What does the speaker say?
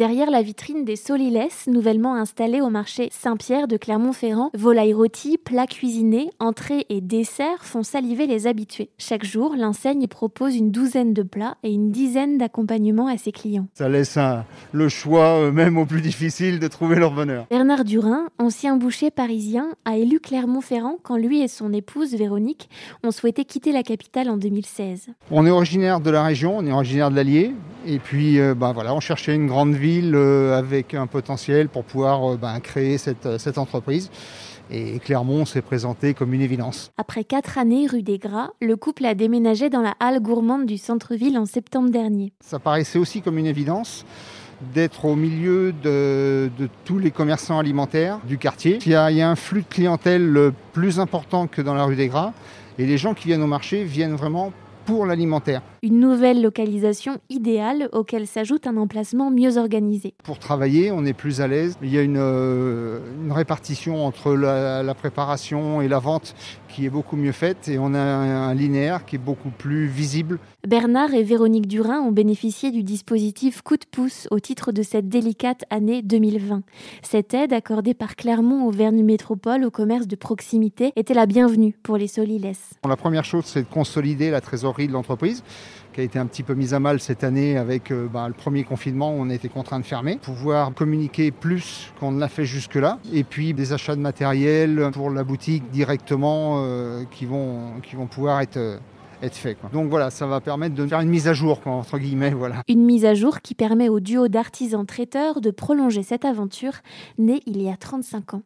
Derrière la vitrine des Soliles, nouvellement installée au marché Saint-Pierre de Clermont-Ferrand, volailles rôties, plats cuisinés, entrées et desserts font saliver les habitués. Chaque jour, l'enseigne propose une douzaine de plats et une dizaine d'accompagnements à ses clients. Ça laisse le choix, euh, même au plus difficile, de trouver leur bonheur. Bernard Durin, ancien boucher parisien, a élu Clermont-Ferrand quand lui et son épouse Véronique ont souhaité quitter la capitale en 2016. On est originaire de la région, on est originaire de l'Allier, et puis euh, bah, voilà, on cherchait une grande ville euh, avec un potentiel pour pouvoir bah, créer cette, cette entreprise. Et Clermont s'est présenté comme une évidence. Après quatre années rue des Gras, le couple a déménagé dans la halle gourmande du centre-ville en septembre dernier. Ça paraissait aussi comme une évidence d'être au milieu de, tous les commerçants alimentaires du quartier. Il y, a, il y, a, un flux de clientèle plus important que dans la rue des Gras et les gens qui viennent au marché viennent vraiment pour l'alimentaire. Une nouvelle localisation idéale auquel s'ajoute un emplacement mieux organisé. Pour travailler, on est plus à l'aise. Il y a une, euh, une répartition entre la, la, préparation et la vente qui est beaucoup mieux faite et on a un, un linéaire qui est beaucoup plus visible. Bernard et Véronique Durin ont bénéficié du dispositif coup de pouce au titre de cette délicate année 2020. Cette aide accordée par Clermont Auvergne Métropole au commerce de proximité était la bienvenue pour les Soliles. La première chose, c'est de consolider la trésorerie de l'entreprise qui a été un petit peu mise à mal cette année avec euh, bah, le premier confinement on a été contraint de fermer. Pouvoir communiquer plus qu'on ne l'a fait jusque-là. Et puis des achats de matériel pour la boutique directement euh, qui, vont, qui vont pouvoir être... Euh, être fait. Quoi. Donc voilà, ça va permettre de faire une mise à jour, entre guillemets. Voilà. Une mise à jour qui permet au duo d'artisans traiteurs de prolonger cette aventure née il y a 35 ans.